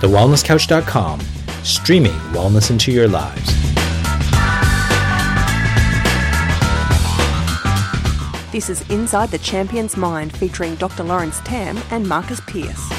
TheWellnessCouch.com, streaming wellness into your lives. This is Inside the Champion's Mind featuring Dr. Lawrence Tam and Marcus Pierce.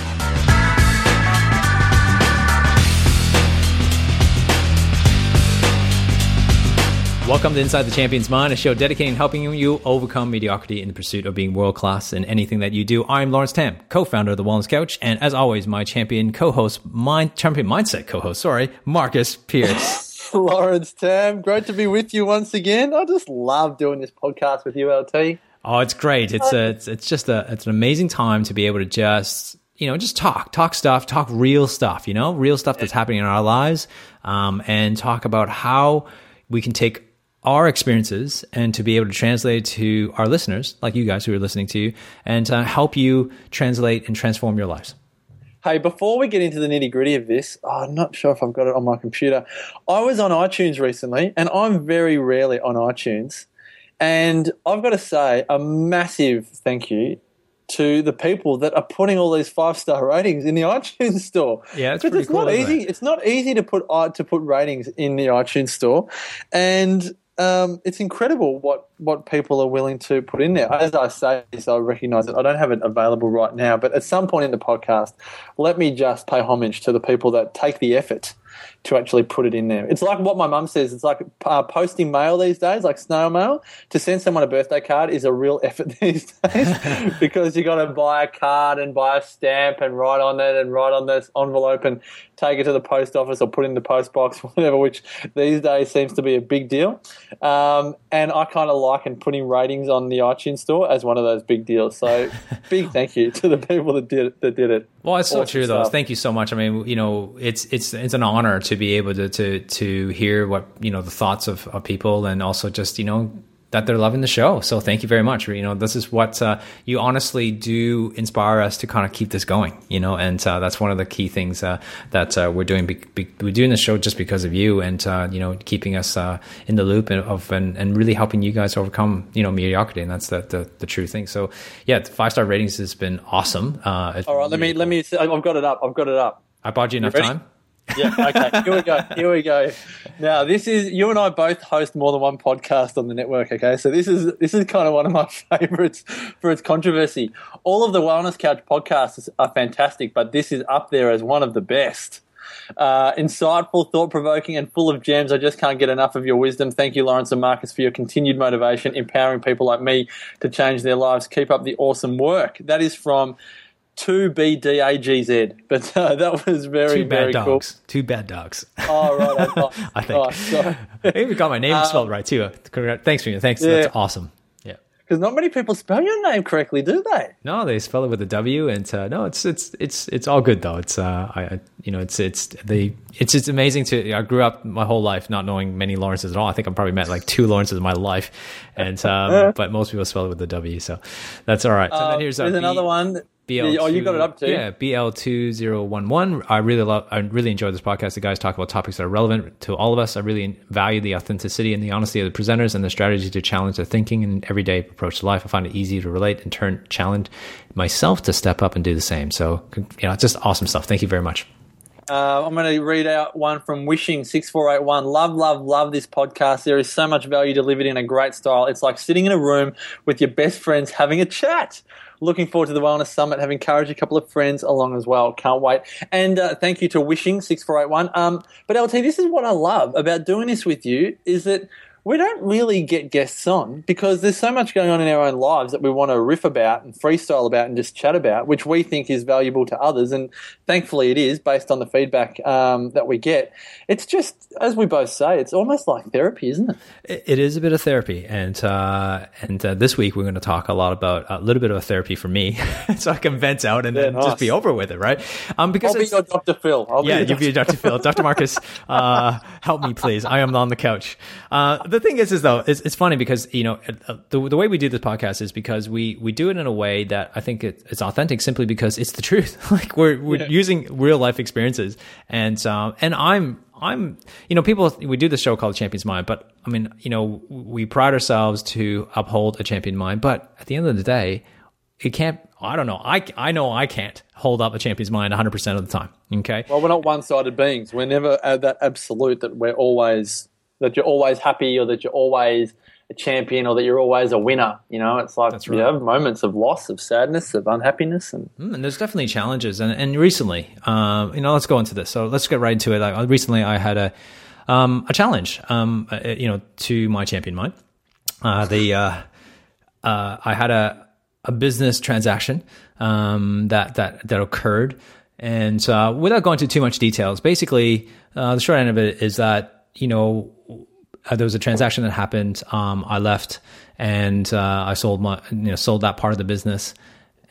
Welcome to Inside the Champion's Mind, a show dedicated to helping you overcome mediocrity in the pursuit of being world class in anything that you do. I'm Lawrence Tam, co-founder of the Wellness Couch, and as always, my champion co-host, mind champion mindset co-host, sorry, Marcus Pierce. Lawrence Tam, great to be with you once again. I just love doing this podcast with you, LT. Oh, it's great. It's a, it's, it's just a it's an amazing time to be able to just you know just talk talk stuff talk real stuff you know real stuff that's happening in our lives um, and talk about how we can take our experiences and to be able to translate to our listeners, like you guys who are listening to you, and uh, help you translate and transform your lives. Hey, before we get into the nitty gritty of this, oh, I'm not sure if I've got it on my computer. I was on iTunes recently, and I'm very rarely on iTunes. And I've got to say a massive thank you to the people that are putting all these five star ratings in the iTunes store. Yeah, it's pretty it's cool. Not easy. It? It's not easy to put to put ratings in the iTunes store, and um, it's incredible what, what people are willing to put in there. As I say this, I recognise that I don't have it available right now, but at some point in the podcast, let me just pay homage to the people that take the effort to actually put it in there. It's like what my mum says. It's like uh, posting mail these days, like snail mail. To send someone a birthday card is a real effort these days because you got to buy a card and buy a stamp and write on it and write on this envelope and take it to the post office or put it in the post box, whatever. Which these days seems to be a big deal. Um, and I kind of liken putting ratings on the iTunes store as one of those big deals. So big thank you to the people that did it, that did it. Well, it's so true, though. Thank you so much. I mean, you know, it's it's it's an honor to be able to to to hear what you know the thoughts of, of people and also just you know that they're loving the show. So thank you very much. You know, this is what uh, you honestly do inspire us to kind of keep this going. You know, and uh, that's one of the key things uh, that uh, we're doing. Be, be, we're doing this show just because of you, and uh, you know, keeping us uh, in the loop of and, and really helping you guys overcome you know mediocrity, and that's the the, the true thing. So yeah, five star ratings has been awesome. All right, really let me cool. let me. I've got it up. I've got it up. I bought you enough you time. Yeah. Okay. Here we go. Here we go. Now, this is you and I both host more than one podcast on the network. Okay, so this is this is kind of one of my favorites for its controversy. All of the Wellness Couch podcasts are fantastic, but this is up there as one of the best. Uh, insightful, thought provoking, and full of gems. I just can't get enough of your wisdom. Thank you, Lawrence and Marcus, for your continued motivation, empowering people like me to change their lives. Keep up the awesome work. That is from two B D A G Z. But uh, that was very two bad very dogs. Cool. Two bad dogs. Oh right, I, I think. Oh, sorry. I even got my name um, spelled right too. Thanks for you. Thanks. Yeah. That's awesome. Yeah. Because not many people spell your name correctly, do they? No, they spell it with a W, and uh, no, it's it's it's it's all good though. It's uh, I you know, it's it's the it's it's amazing to. I grew up my whole life not knowing many Lawrences at all. I think I've probably met like two Lawrences in my life, and um, but most people spell it with a W, so that's all right. So uh, then here's there's another one BL2, oh, you got it up too. Yeah, BL2011. I really love, I really enjoy this podcast. The guys talk about topics that are relevant to all of us. I really value the authenticity and the honesty of the presenters and the strategy to challenge their thinking and everyday approach to life. I find it easy to relate and turn challenge myself to step up and do the same. So, you know, just awesome stuff. Thank you very much. Uh, I'm going to read out one from Wishing six four eight one. Love, love, love this podcast. There is so much value delivered in a great style. It's like sitting in a room with your best friends having a chat. Looking forward to the Wellness Summit. Have encouraged a couple of friends along as well. Can't wait. And uh, thank you to Wishing six four eight one. Um, but LT, this is what I love about doing this with you is that we don't really get guests on because there's so much going on in our own lives that we want to riff about and freestyle about and just chat about, which we think is valuable to others. And thankfully, it is based on the feedback um, that we get. It's just, as we both say, it's almost like therapy, isn't it? It is a bit of therapy, and uh, and uh, this week we're going to talk a lot about a little bit of a therapy for me, so I can vent out and yeah, then nice. just be over with it, right? Um, because I'll be your Dr. Phil. I'll yeah, you'll be Dr. Phil, Dr. Marcus. Uh, help me, please. I am on the couch. Uh, the thing is, is though, it's, it's funny because you know uh, the, the way we do this podcast is because we we do it in a way that I think it, it's authentic, simply because it's the truth. like we're we're yeah. using real life experiences, and um, and I'm I'm, you know, people, we do this show called Champion's Mind, but I mean, you know, we pride ourselves to uphold a champion mind, but at the end of the day, it can't I don't know. I, I know I can't hold up a champion's mind 100% of the time. Okay. Well, we're not one-sided beings. We're never at that absolute that we're always that you're always happy or that you're always a champion or that you're always a winner. You know, it's like That's you have moments of loss, of sadness, of unhappiness, and Mm, And there's definitely challenges. And, and recently, um, you know, let's go into this. So let's get right into it. Like, recently, I had a um, a challenge, um, uh, you know, to my champion mind. Uh, the uh, uh, I had a a business transaction um, that that that occurred, and uh, without going into too much details, basically, uh, the short end of it is that you know uh, there was a transaction that happened. Um, I left, and uh, I sold my you know sold that part of the business,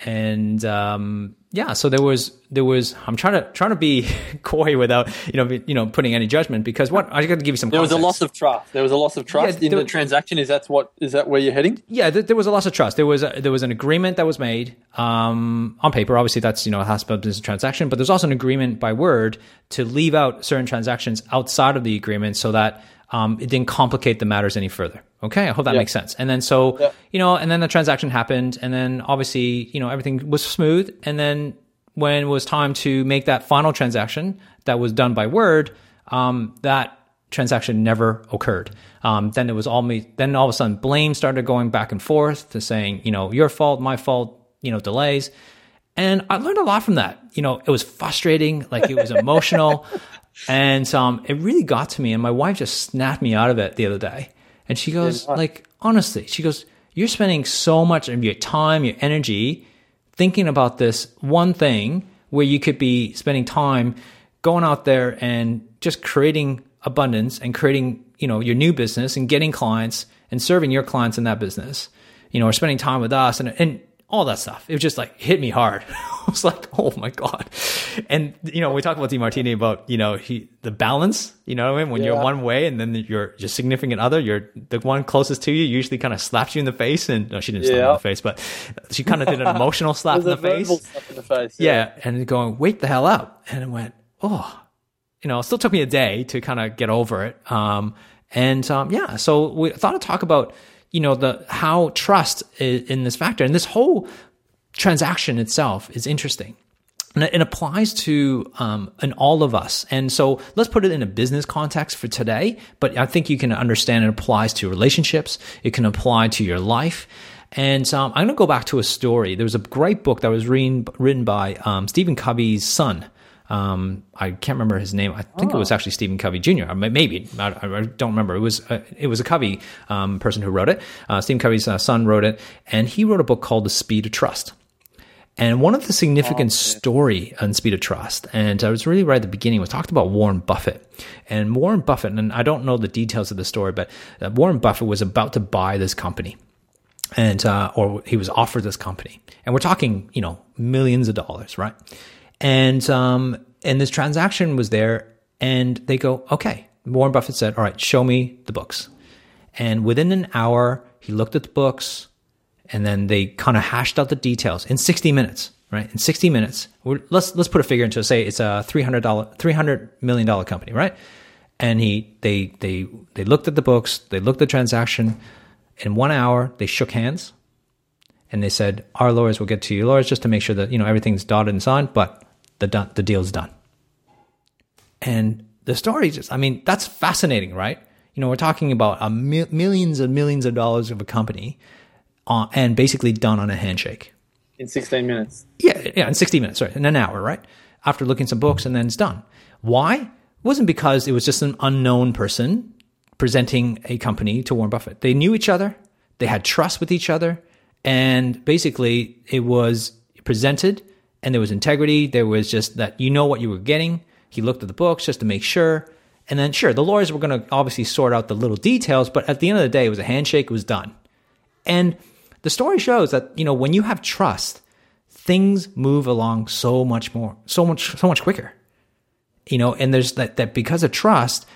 and um, yeah, so there was there was I'm trying to trying to be coy without you know be- you know putting any judgment because what I got to give you some. there was a loss of trust. There was a loss of trust Yeah, in there- the transaction. Is that what? Is that where you're heading? Yeah, th- there was a loss of trust. There was a, there was an agreement that was made um, on paper. Obviously, that's you know a hospital business transaction, but there's also an agreement by word to leave out certain transactions outside of the agreement so that um, it didn't complicate the matters any further. Okay, I hope that Yeah. makes sense. And then so Yeah. you know, and then the transaction happened, and then obviously you know everything was smooth, and then when it was time to make that final transaction that was done by word, um, that transaction never occurred. Um, then it was all me. Then all of a sudden, blame started going back and forth to saying, you know, your fault, my fault, you know, delays. And I learned a lot from that. You know, it was frustrating, like it was emotional, and um, it really got to me. And my wife just snapped me out of it the other day, and she goes, like, honestly, she goes, you're spending so much of your time, your energy, thinking about this one thing where you could be spending time going out there and just creating abundance and creating you know your new business and getting clients and serving your clients in that business you know or spending time with us and and all that stuff. It was just like hit me hard. I was like oh my god and you know we talk about Martini about you know he the balance you know what I mean? when you're one way and then your your significant other you're the one closest to you usually kind of slaps you in the face and no she didn't slap me in the face but she kind of did an emotional slap in the face in the face. yeah, and going, wake the hell up. And it went, oh, you know, it still took me a day to kind of get over it. Um, and um, yeah, so we thought to talk about, you know, the how trust is in this factor. And this whole transaction itself is interesting. And it applies to um, in all of us. And so let's put it in a business context for today. But I think you can understand it applies to relationships. It can apply to your life. And um, I'm going to go back to a story. There was a great book that was written, written by um, Stephen Covey's son. Um, I can't remember his name. I think it was actually Stephen Covey Jr. Maybe I, I don't remember. It was uh, it was a Covey um, person who wrote it. Uh, Stephen Covey's uh, son wrote it, and he wrote a book called The Speed of Trust. And one of the significant story on Speed of Trust, and I was really right at the beginning, was talked about Warren Buffett. And Warren Buffett, and I don't know the details of the story, but uh, Warren Buffett was about to buy this company and uh, or he was offered this company, and we're talking, you know, millions of dollars, right? And um, and this transaction was there, and they go, okay. Warren Buffett said, all right, show me the books, and within an hour, he looked at the books, and then they kind of hashed out the details in 60 minutes, right? In 60 minutes, let's let's put a figure into say it's a 300 dollar 300 million dollar company, right? And he they they they looked at the books, they looked at the transaction. In one hour, they shook hands, and they said, "Our lawyers will get to your lawyers just to make sure that you know everything's dotted and signed, but the the deal's done." And the story just, I mean, that's fascinating, right? You know, we're talking about a mi- millions and millions of dollars of a company, uh, and basically done on a handshake. in 16 minutes. Yeah, yeah, in 60 minutes, sorry, in an hour, right? After looking some books and then it's done. Why? It wasn't because it was just an unknown person presenting a company to Warren Buffett. They knew each other, they had trust with each other, and basically it was presented and there was integrity. There was just that you know what you were getting. He looked at the books just to make sure. And then, sure, the lawyers were going to obviously sort out the little details, but at the end of the day, it was a handshake, it was done. And the story shows that, you know, when you have trust, things move along so much more, so much, so much quicker. You know, and there's that, that because of trust,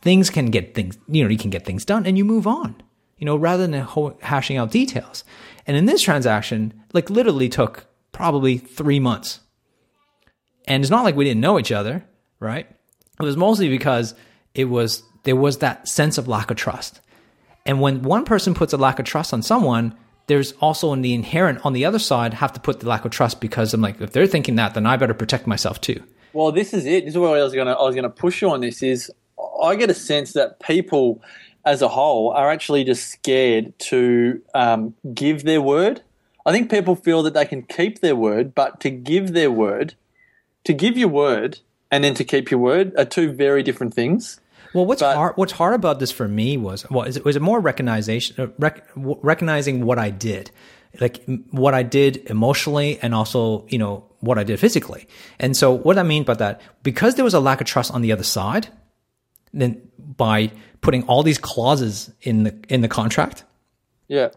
things can get things, you know, you can get things done and you move on, you know, rather than hashing out details. And in this transaction, like literally took probably three months. And it's not like we didn't know each other, right? It was mostly because it was, there was that sense of lack of trust. And when one person puts a lack of trust on someone, there's also in the inherent on the other side have to put the lack of trust because I'm like if they're thinking that then I better protect myself too. Well, this is it. This is where I was gonna I was gonna push you on. This is I get a sense that people as a whole are actually just scared to um, give their word. I think people feel that they can keep their word, but to give their word, to give your word and then to keep your word are two very different things. Well, what's But- hard? What's hard about this for me was well, is it was it more recognition, uh, rec, recognizing what I did, like m- what I did emotionally, and also you know what I did physically. And so, what I mean by that, because there was a lack of trust on the other side, then by putting all these clauses in the in the contract, Yeah.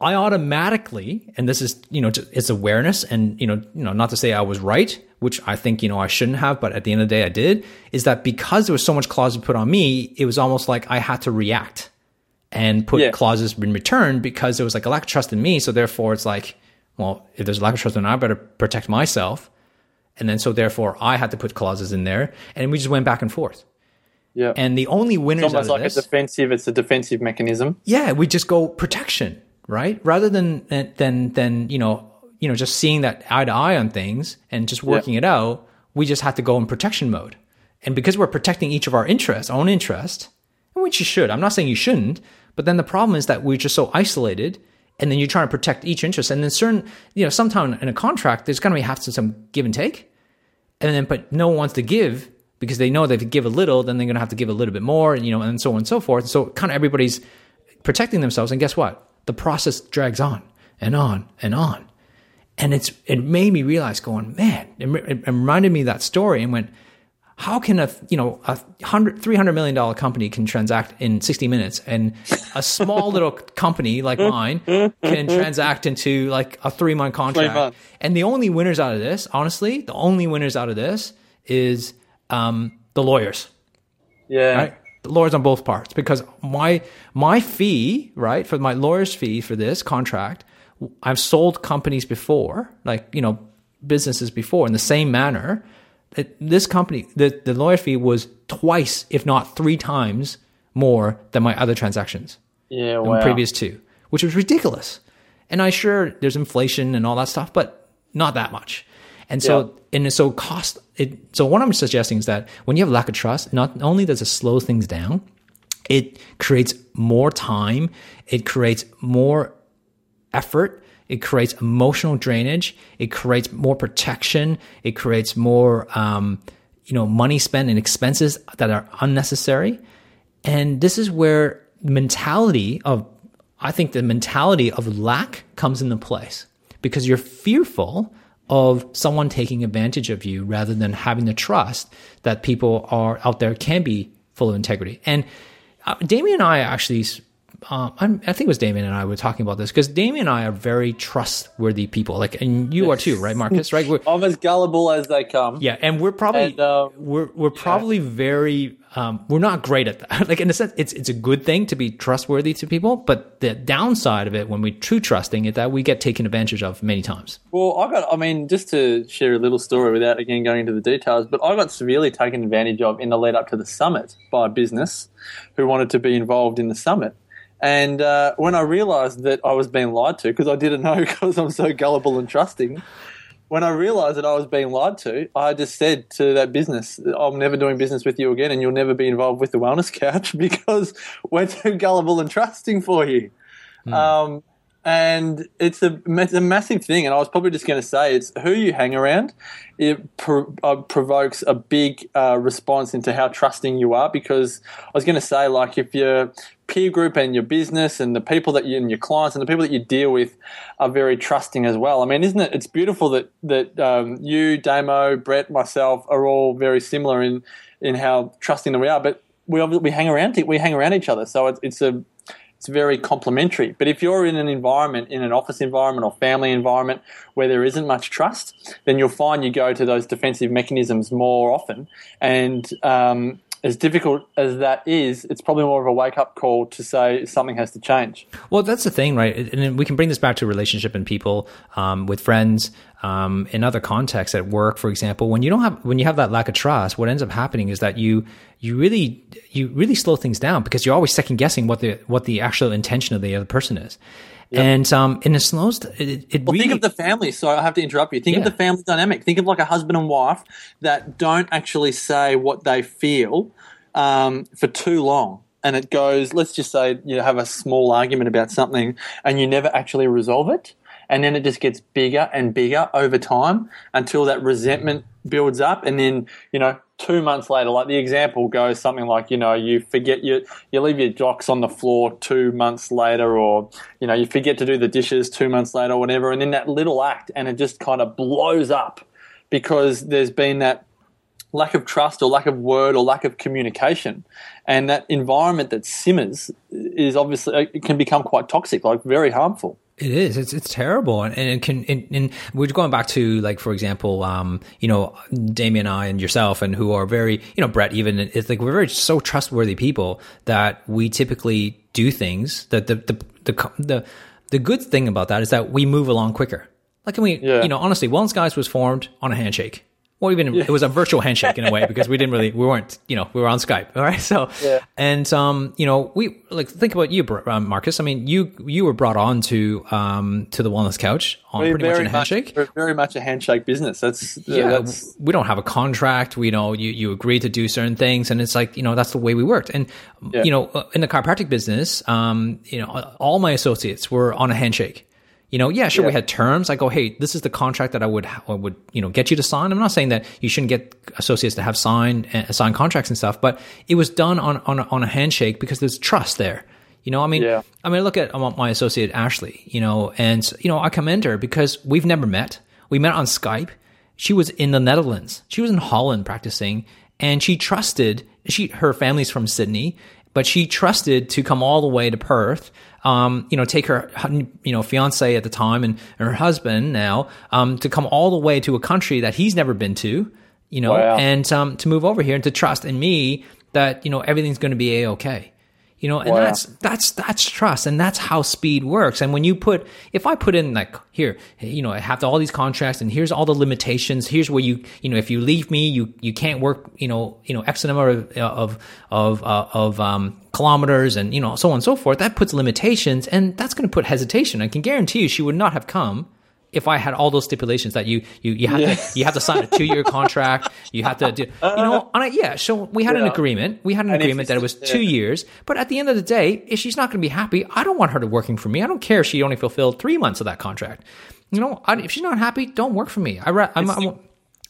I automatically, and this is you know it's awareness, and you know you know not to say I was right, which I think you know I shouldn't have, but at the end of the day I did. Is that because there was so much clauses put on me, it was almost like I had to react and put Yeah. clauses in return because there was like a lack of trust in me. So therefore, it's like, well, if there's a lack of trust, then I better protect myself, and then so therefore I had to put clauses in there, and we just went back and forth. Yeah. And the only winners it's almost like this, a defensive. It's a defensive mechanism. yeah, we just go protection, right? Rather than than than you know you know just seeing that eye to eye on things and just working it out, we just had to go in protection mode. And because we're protecting each of our interests, our own interest, which you should. I'm not saying you shouldn't, but then the problem is that we're just so isolated. And then you're trying to protect each interest, and then certain, you know, sometime in a contract, there's going to be have to some give and take, and then but no one wants to give because they know that if you give a little, then they're going to have to give a little bit more, and you know, and so on and so forth. So kind of everybody's protecting themselves, and guess what? The process drags on and on and on, and it's it made me realize, going, man, it, it reminded me of that story, and went, how can a you know a hundred three hundred million dollar company can transact in sixty minutes, and a small little company like mine can transact into like a three month contract? And the only winners out of this, honestly, the only winners out of this is um, the lawyers, Yeah. right? The lawyers on both parts, because my my fee, right, for my lawyer's fee for this contract, I've sold companies before, like you know businesses before in the same manner. It, this company, the the lawyer fee was twice, if not three times, more than my other transactions Yeah. Wow. previous two, which was ridiculous. And I sure there's inflation and all that stuff, but not that much. And so, and so cost it. So what I'm suggesting is that when you have lack of trust, not only does it slow things down, it creates more time. It creates more effort. It creates emotional drainage. It creates more protection. It creates more, um, you know, money spent and expenses that are unnecessary. And this is where mentality of, I think the mentality of lack comes into place because you're fearful of someone taking advantage of you rather than having the trust that people are out there can be full of integrity. And uh, Damien and I actually, um, I'm, I think it was Damien and I were talking about this because Damien and I are very trustworthy people. Like, and you are too, right, Marcus? Right? We're, I'm as gullible as they come. yeah, and we're probably And, um, we're we're probably very um, we're not great at that. like in a sense, it's it's a good thing to be trustworthy to people, but the downside of it when we true trusting is that we get taken advantage of many times. Well, I got, I mean, just to share a little story without again going into the details, but I got severely taken advantage of in the lead up to the summit by a business who wanted to be involved in the summit. And uh, when I realized that I was being lied to, because I didn't know because I'm so gullible and trusting, when I realized that I was being lied to, I just said to that business, I'm never doing business with you again and you'll never be involved with the Wellness Couch because we're too gullible and trusting for you. Um, and it's a, it's a massive thing. And I was probably just going to say it's who you hang around. It pro- uh, provokes a big uh, response into how trusting you are. Because I was going to say, like, if your peer group and your business and the people that you and your clients and the people that you deal with are very trusting as well. I mean, isn't it? It's beautiful that that um, you, Damo, Brett, myself are all very similar in in how trusting that we are. But we we hang around we hang around each other, so it's, it's a it's very complementary. But if you're in an environment, in an office environment or family environment where there isn't much trust, then you'll find you go to those defensive mechanisms more often. And um, as difficult as that is, it's probably more of a wake up call to say something has to change. Well, that's the thing, right? And we can bring this back to relationship and people, um, with friends, um, in other contexts at work, for example. When you don't have when you have that lack of trust, what ends up happening is that you you really you really slow things down because you're always second guessing what the what the actual intention of the other person is. And um, and it slows. It, it Well, really think of the family. So I have to interrupt you. Think Yeah. of the family dynamic. Think of like a husband and wife that don't actually say what they feel um, for too long. And it goes, let's just say you have a small argument about something and you never actually resolve it. And then it just gets bigger and bigger over time until that resentment builds up. And then, you know, two months later, like the example goes something like, you know, you forget your, you leave your jocks on the floor two months later, or, you know, you forget to do the dishes two months later, or whatever. And then that little act, and it just kind of blows up because there's been that lack of trust or lack of word or lack of communication. And that environment that simmers is obviously, it can become quite toxic, like very harmful. It is. It's it's terrible, and, and it can. And, and we're going back to like, for example, um, you know, Damien and I and yourself, and who are very, you know, Brett. Even it's like we're very so trustworthy people that we typically do things that the the the the, the good thing about that is that we move along quicker. Like, can we, Yeah. you know, honestly, Wellness Guys was formed on a handshake. Well, even it was a virtual handshake in a way because we didn't really, we weren't, you know, we were on Skype. All right. So, Yeah. and, um, you know, we like think about you, um, Marcus. I mean, you, you were brought on to, um, to the Wellness Couch on We're pretty much a handshake. we're very much a handshake business. That's, yeah, that's, we don't have a contract. We know you, you agree to do certain things, and it's like you know that's the way we worked. And Yeah. you know, uh, in the chiropractic business, um, you know, all my associates were on a handshake. You know, yeah, sure, we had terms. I go, hey, this is the contract that I would I would you know get you to sign. I'm not saying that you shouldn't get associates to have signed uh, signed contracts and stuff, but it was done on on a, on a handshake because there's trust there. You know, I mean, Yeah. I mean, look at my associate Ashley. You know, and you know, I commend her because we've never met. We met on Skype. She was in the Netherlands. She was in Holland practicing, and she trusted. She her family's from Sydney, but she trusted to come all the way to Perth. Um, you know, take her you know fiance at the time and, and her husband now um, to come all the way to a country that he's never been to. You know, Wow. and um, to move over here and to trust in me that you know everything's going to be a okay. You know, and Wow. that's that's that's trust, and that's how speed works. And when you put, if I put in like here, you know, I have all these contracts, and here's all the limitations. Here's where you, you know, if you leave me, you you can't work, you know, you know, x number of of of uh, of um, kilometers, and you know, so on and so forth. That puts limitations, and that's going to put hesitation. I can guarantee you, she would not have come if I had all those stipulations that you you you have to you have to sign a two year contract, you have to do you know and I, yeah. So we had an agreement. We had an And agreement that it was two yeah. years. But at the end of the day, if she's not going to be happy, I don't want her to working for me. I don't care if she only fulfilled three months of that contract. You know, I, if she's not happy, don't work for me. I I'm, I'm,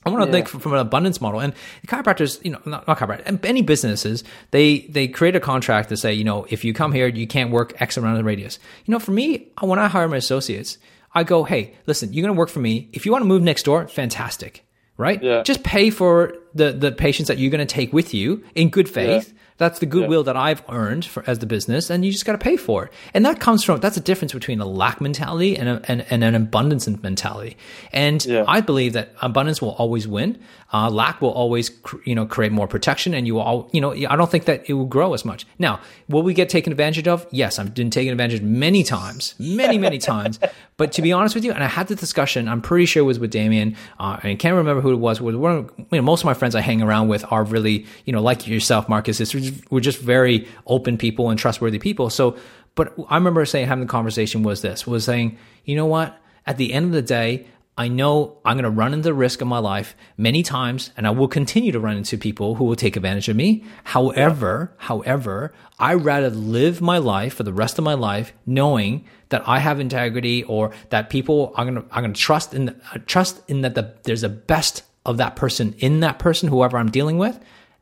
I want to think from an abundance model. And chiropractors, you know, not, not chiropractors, and any businesses, they they create a contract to say, you know, if you come here, you can't work X amount of radius. You know, for me, when I hire my associates, I go, hey, listen, you're going to work for me. If you want to move next door, fantastic, right? Yeah. Just pay for the the patients that you're going to take with you in good faith. That's the goodwill that I've earned for, as the business, and you just got to pay for it. And that comes from that's a difference between a lack mentality and, a, and, and an abundance mentality. And Yeah. I believe that abundance will always win. Uh, lack will always, cr- you know, create more protection, and you will, all, you know, I don't think that it will grow as much. Now, will we get taken advantage of? Yes, I've been taken advantage of many times, many, many times. But to be honest with you, and I had the discussion, I'm pretty sure it was with Damien, uh, I can't remember who it was. With one, of- you know, most of my friends I hang around with are really, you know, like yourself, Marcus. It's, we're just very open people and trustworthy people. So, but I remember saying, having the conversation was this, was saying, you know what? At the end of the day, I know I'm going to run into the risk of my life many times, and I will continue to run into people who will take advantage of me. However, however, I rather live my life for the rest of my life knowing that I have integrity, or that people are going to I'm going to trust in the, trust in that the, there's a best of that person in that person, whoever I'm dealing with,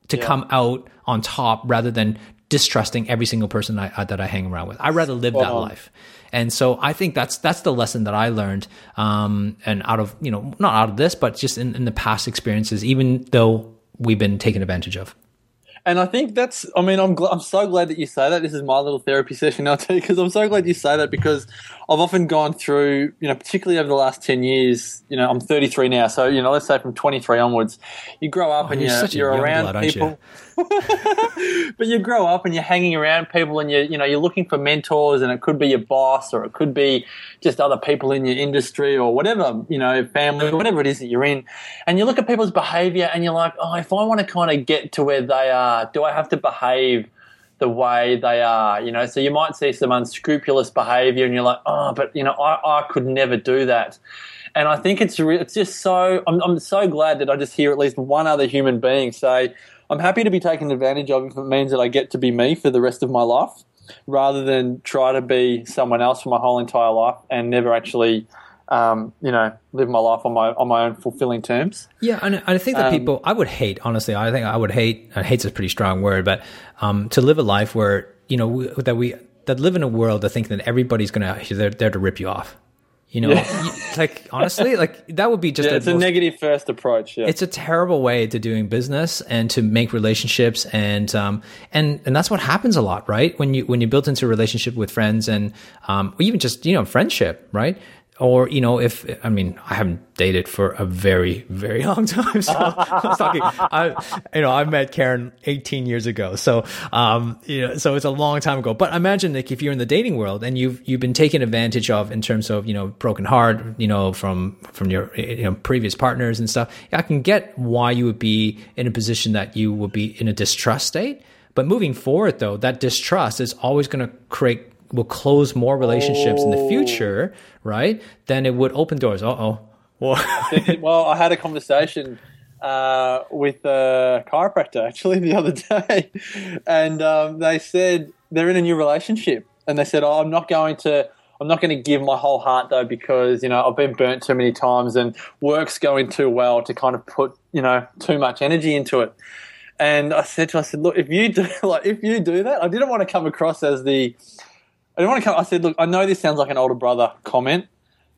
to come out on top rather than distrusting every single person I, I- that I hang around with. I'd rather live that life. And so I think that's that's the lesson that I learned, um, and out of you know not out of this, but just in, in the past experiences, even though we've been taken advantage of. And I think that's. I mean, I'm gl- I'm so glad that you say that. This is my little therapy session now too, because I'm so glad you say that because I've often gone through, you know, particularly over the last ten years. You know, I'm 33 now, so you know, let's say from 23 onwards, you grow up and you're you're, you're around blood, people. but you grow up and you're hanging around people, and you're, you know you're looking for mentors, and it could be your boss, or it could be just other people in your industry, or whatever you know, family, whatever it is that you're in, and you look at people's behaviour, and you're like, oh, if I want to kind of get to where they are, do I have to behave? The way they are. You know, so you might see some unscrupulous behaviour, and you're like, oh, but you know, I, I could never do that. And I think it's re- it's just so I'm, I'm so glad that I just hear at least one other human being say, I'm happy to be taken advantage of if it means that I get to be me for the rest of my life, rather than try to be someone else for my whole entire life and never actually um, you know, live my life on my on my own fulfilling terms. Yeah, and I think that Um, people, I would hate, honestly, I think I would hate. Uh, hate's a pretty strong word, but um, to live a life where you know we, that we that live in a world that think that everybody's gonna they're there to rip you off. You know, you- like honestly, like that would be just Yeah, a it's a most- negative first approach. Yeah, it's a terrible way to doing business and to make relationships and um and and that's what happens a lot right when you when you build into a relationship with friends and um or even just you know friendship right or you know if i mean i haven't dated for a very very long time so i was talking i you know i met karen 18 years ago so um you know so it's a long time ago. But imagine like if you're in the dating world and you've you've been taken advantage of in terms of you know broken heart you know from from your you know previous partners and stuff i can get why you would be in a position that you would be in a distrust state. But moving forward though that distrust is always going to create will close more relationships in the future right than it would open doors uh-oh well, well, I had a conversation uh, with a chiropractor actually the other day, and um, they said they're in a new relationship, and they said, "Oh, I'm not going to." I'm not going to give my whole heart though because you know I've been burnt too many times and work's going too well to kind of put you know too much energy into it. And I said to her, I said, look, if you do like if you do that, I didn't want to come across as the I didn't want to come. I said, look, I know this sounds like an older brother comment,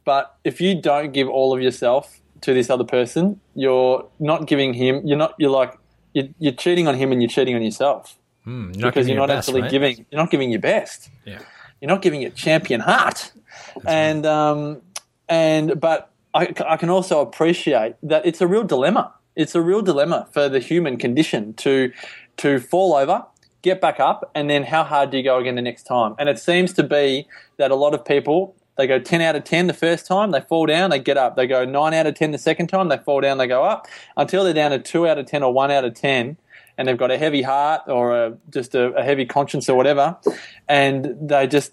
but if you don't give all of yourself to this other person, you're not giving him. You're not. You're like you're, you're cheating on him and you're cheating on yourself Hmm, you're because you're your not best, actually right? giving. You're not giving your best. yeah You're not giving your champion heart. and um, and but I, I can also appreciate that it's a real dilemma. It's a real dilemma for the human condition to to fall over, get back up, and then how hard do you go again the next time? And it seems to be that a lot of people they go ten out of ten the first time, they fall down, they get up. They go nine out of ten the second time, they fall down, they go up, until they're down to two out of ten or one out of ten. And they've got a heavy heart or a, just a, a heavy conscience or whatever, and they just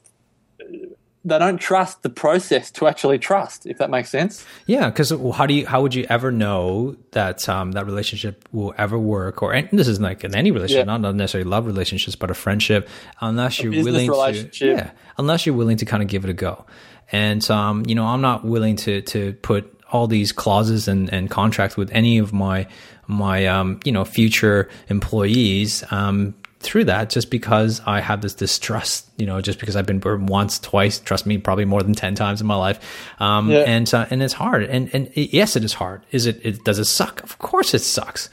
they don't trust the process to actually trust, if that makes sense. Yeah, because how do you how would you ever know that um, that relationship will ever work? Or and this is like in any relationship, Yeah. not necessarily love relationships, but a friendship, unless you're business willing to relationship. yeah, unless you're willing to kind of give it a go. And um, you know, I'm not willing to to put all these clauses and, and contracts with any of my my um, you know future employees um, through that just because I have this distrust, you know, just because I've been burned once, twice, trust me, probably more than 10 times in my life. Um, Yeah. and, uh, and it's hard. And, and it, yes, it is hard. Is it, it, does it suck? Of course it sucks.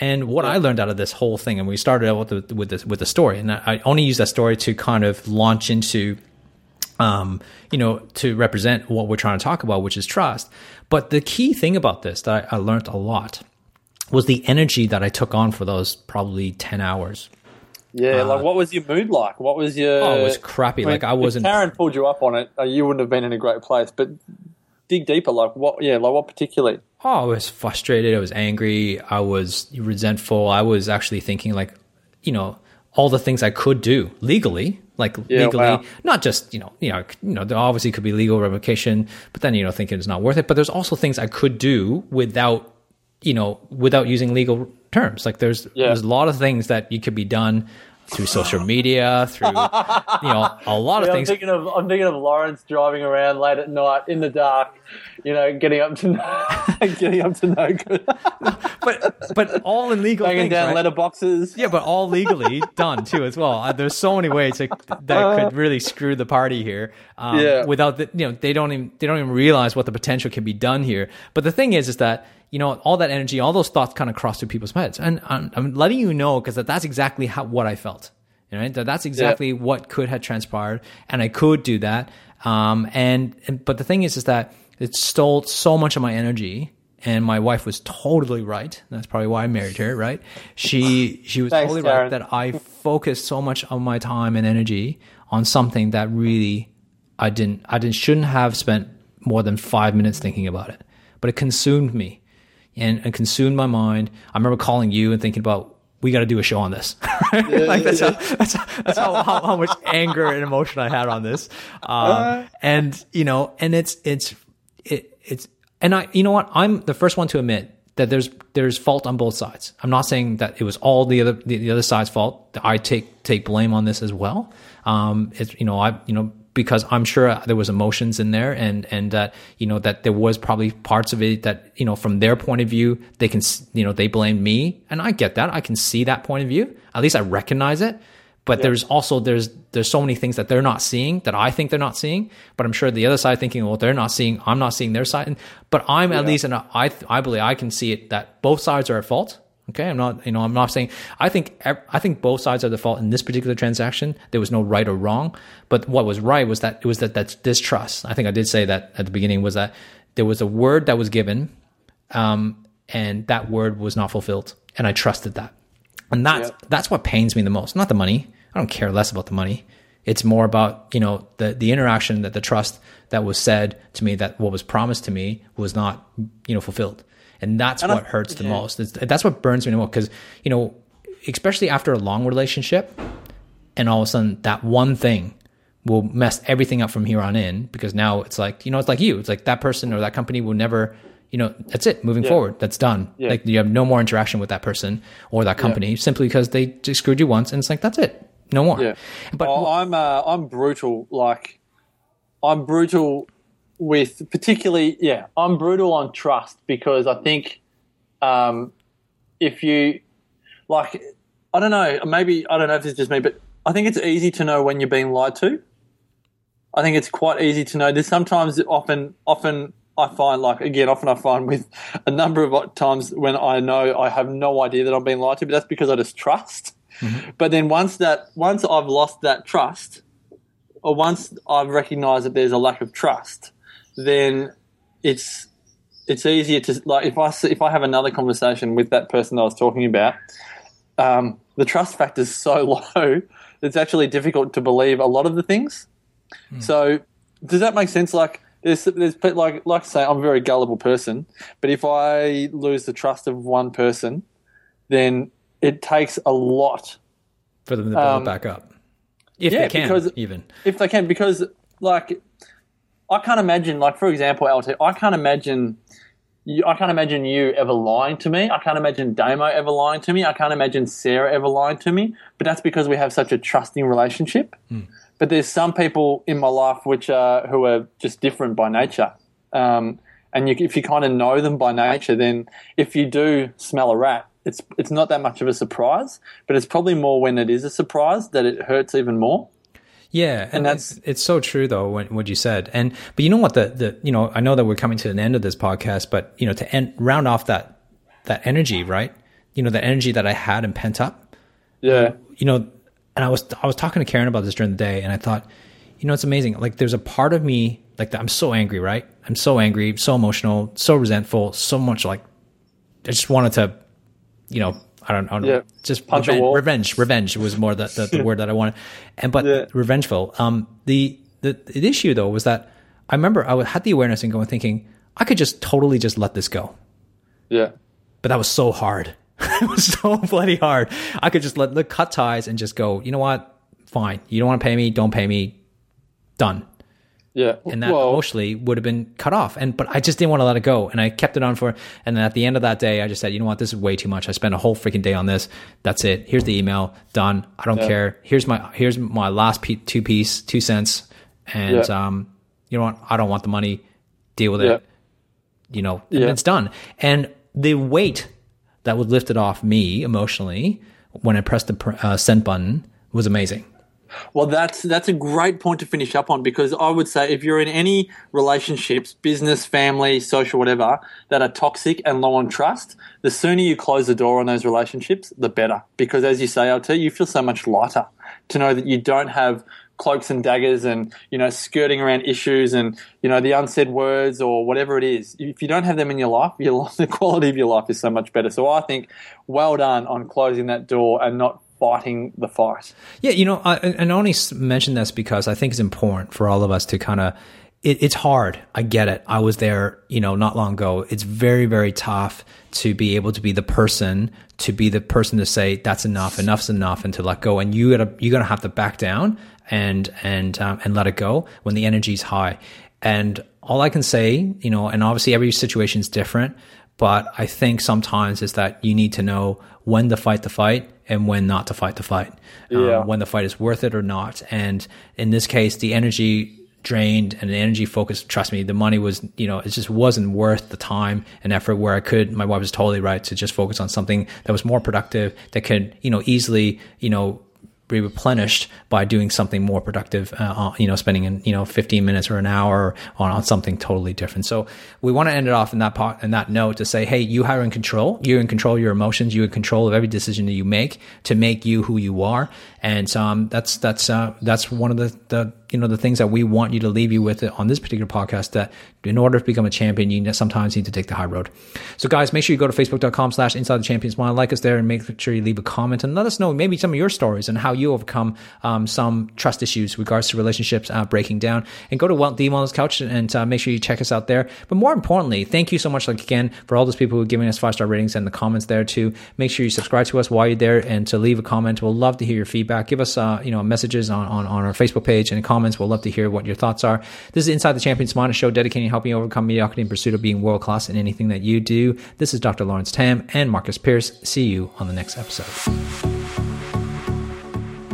And what I learned out of this whole thing, and we started out with the, with the, with the story, and I I only use that story to kind of launch into, um, you know, to represent what we're trying to talk about, which is trust. But the key thing about this that I, I learned a lot was the energy that I took on for those probably 10 hours. Yeah, like what was your mood like? What was your? Oh, it was crappy. Like, I wasn't- Karen pulled you up on it. uh, You wouldn't have been in a great place. But dig deeper. Like what? Yeah, like what particularly? Oh, I was frustrated. I was angry. I was resentful. I was actually thinking, like, you know, all the things I could do legally, like Yeah, legally, wow. not just you know, you know, you know, there obviously could be legal revocation, but then you know, thinking it's not worth it. But there's also things I could do without, you know, without using legal terms. Like there's Yeah. there's a lot of things that you could be done through social media, through you know, a lot of Yeah, I'm things. thinking of I'm thinking of Lawrence driving around late at night in the dark. You know, getting up to getting up to no good, But but all in legal banging things, down right? letter boxes. Yeah, but all legally done too as well. Uh, there's so many ways that, that could really screw the party here. Um, Yeah. Without the, you know, they don't even they don't even realize what the potential can be done here. But the thing is, is that you know all that energy, all those thoughts kind of cross through people's heads, and I'm, I'm letting you know because that, that's exactly how what I felt. You know, that that's exactly what could have transpired, and I could do that. Um, and, and but the thing is, is that it stole so much of my energy. And my wife was totally right. That's probably why I married her, right? She she was Thanks, totally right that I focused so much of my time and energy on something that really I didn't I didn't shouldn't have spent more than five minutes thinking about it. But it consumed me and, and consumed my mind. I remember calling you and thinking about we got to do a show on this. like that's, How, that's, that's how, how, how, much anger and emotion I had on this. Uh, and you know, and it's, it's, it, it's, and I, you know what? I'm the first one to admit that there's, there's fault on both sides. I'm not saying that it was all the other, the, the other side's fault. I take, take blame on this as well. Um, it's, you know, I, you know, because I'm sure there was emotions in there and and that you know that there was probably parts of it that you know from their point of view they can you know they blamed me and I get that I can see that point of view at least I recognize it but there's also there's there's so many things that they're not seeing that I think they're not seeing but I'm sure the other side thinking well they're not seeing I'm not seeing their side but I'm yeah. at least in I believe I can see it that both sides are at fault Okay, I'm not, you know, I'm not saying. I think I think both sides are the fault in this particular transaction. There was no right or wrong, but what was right was that it was that that distrust. I think I did say that at the beginning was that there was a word that was given, um, and that word was not fulfilled, and I trusted that, and that's yeah. that's what pains me the most. Not the money. I don't care less about the money. It's more about you know the the interaction that the trust that was said to me that what was promised to me was not you know fulfilled and that's and what I, hurts the yeah. most. It's, that's what burns me the most because you know, especially after a long relationship, and all of a sudden that one thing will mess everything up from here on in because now it's like you know it's like you it's like that person or that company will never you know that's it moving yeah. forward that's done yeah. like you have no more interaction with that person or that company yeah. simply because they just screwed you once and it's like that's it no more yeah but well, i'm uh, i'm brutal like i'm brutal with particularly, yeah, I'm brutal on trust because I think um, if you like, I don't know, maybe I don't know if it's just me, but I think it's easy to know when you're being lied to. I think it's quite easy to know. There's sometimes, often, often I find like again, often I find with a number of times when I know I have no idea that I'm being lied to, but that's because I just trust. Mm-hmm. But then once that, once I've lost that trust, or once I've recognised that there's a lack of trust, then it's it's easier to like if I if I have another conversation with that person I was talking about, um, the trust factor is so low it's actually difficult to believe a lot of the things. Mm. So does that make sense? Like there's there's like like I say I'm a very gullible person, but if I lose the trust of one person, then it takes a lot for them to build um, it back up. If yeah, they can, because, even if they can, because like I can't imagine, like for example, LT, I can't imagine. You, I can't imagine you ever lying to me. I can't imagine Damo ever lying to me. I can't imagine Sarah ever lying to me. But that's because we have such a trusting relationship. Mm. But there's some people in my life which are who are just different by nature. Um, and you, if you kind of know them by nature, then if you do smell a rat, it's it's not that much of a surprise. But it's probably more when it is a surprise that it hurts even more. Yeah, and, and that's it's, it's, so true though what, what you said. And but you know what the the you know I know that we're coming to an end of this podcast, but you know to end round off that that energy, right? You know the energy that I had and pent up. Yeah. You know, and I was I was talking to Karen about this during the day, and I thought, you know, it's amazing. Like there's a part of me like that. I'm so angry, right? I'm so angry, so emotional, so resentful, so much like I just wanted to, you know, I don't, I don't yeah. know. Just revenge, revenge, revenge was more the, the, the word that I wanted. And, but yeah. revengeful. Um, the, the, the issue though was that I remember I had the awareness and going thinking, I could just totally just let this go. Yeah. But that was so hard. It was so bloody hard. I could just let the cut ties and just go, you know what? Fine. You don't want to pay me. Don't pay me. Done. Yeah. And that well, emotionally would have been cut off. And but I just didn't want to let it go. And I kept it on for and then at the end of that day I just said, you know what, this is way too much. I spent a whole freaking day on this. That's it. Here's the email. Done. I don't yeah. care. Here's my here's my last two piece, two cents. And yeah. um, you know what? I don't want the money. Deal with it. You know, and it's done. And the weight that would lift it off me emotionally when I pressed the uh, send button was amazing. Well, that's that's a great point to finish up on because I would say if you're in any relationships, business, family, social, whatever, that are toxic and low on trust, the sooner you close the door on those relationships, the better. Because as you say, LT, you feel so much lighter to know that you don't have cloaks and daggers and you know skirting around issues and you know the unsaid words or whatever it is if you don't have them in your life your, the quality of your life is so much better so i think well done on closing that door and not fighting the fight. Yeah, you know, I, and I only mention this because I think it's important for all of us to kind of it, it's hard. I get it. I was there, you know, not long ago. It's very, very tough to be able to be the person, to be the person to say that's enough, enough's enough, and to let go. And you gotta, you're gonna have to back down and and um, and let it go when the energy's high. And all I can say, you know, and obviously every situation is different, but I think sometimes is that you need to know when to fight the fight and when not to fight the fight, yeah. um, when the fight is worth it or not. And in this case, the energy drained and the energy focused. Trust me, the money was, you know, it just wasn't worth the time and effort where I could, my wife was totally right to just focus on something that was more productive that could, you know, easily, you know, be replenished by doing something more productive, uh, you know, spending in, you know, 15 minutes or an hour on, on something totally different. So we want to end it off in that part, in that note to say, Hey, you are in control. You're in control of your emotions. You're in control of every decision that you make to make you who you are. And, um, that's, that's, uh, that's one of the, the, you know the things that we want you to leave you with on this particular podcast that in order to become a champion you sometimes need to take the high road so guys make sure you go to facebook.com slash inside the champions mind like us there and make sure you leave a comment and let us know maybe some of your stories and how you overcome um, some trust issues regards to relationships uh, breaking down and go to well, the wellness couch and uh, make sure you check us out there but more importantly thank you so much like again for all those people who are giving us five star ratings and the comments there too make sure you subscribe to us while you're there and to leave a comment we'll love to hear your feedback give us uh, you know messages on, on, on our facebook page and comment comments. We'll love to hear what your thoughts are. This is Inside the Champions Mind, show dedicating helping you overcome mediocrity in pursuit of being world class in anything that you do. This is Dr. Lawrence Tam and Marcus Pierce. See you on the next episode.